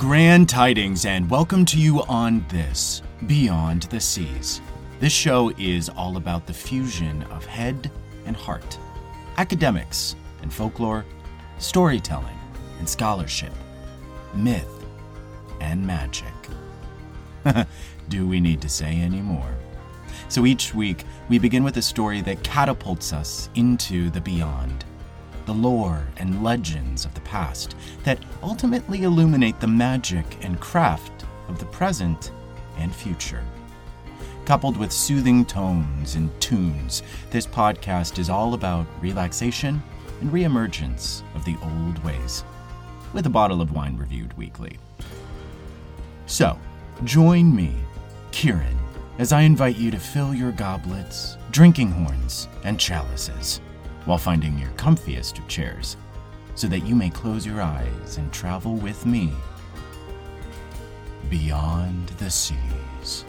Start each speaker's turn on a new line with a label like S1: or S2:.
S1: grand tidings, and welcome to you on this Beyond the Seas. This show is all about the fusion of head and heart, academics and folklore, storytelling and scholarship, myth and magic. Do we need to say any more? So each week, we begin with a story that catapults us into the beyond the lore and legends of the past that ultimately illuminate the magic and craft of the present and future. Coupled with soothing tones and tunes, this podcast is all about relaxation and reemergence of the old ways, with a bottle of wine reviewed weekly. So, join me, Kieran, as I invite you to fill your goblets, drinking horns, and chalices while finding your comfiest of chairs so that you may close your eyes and travel with me beyond the seas.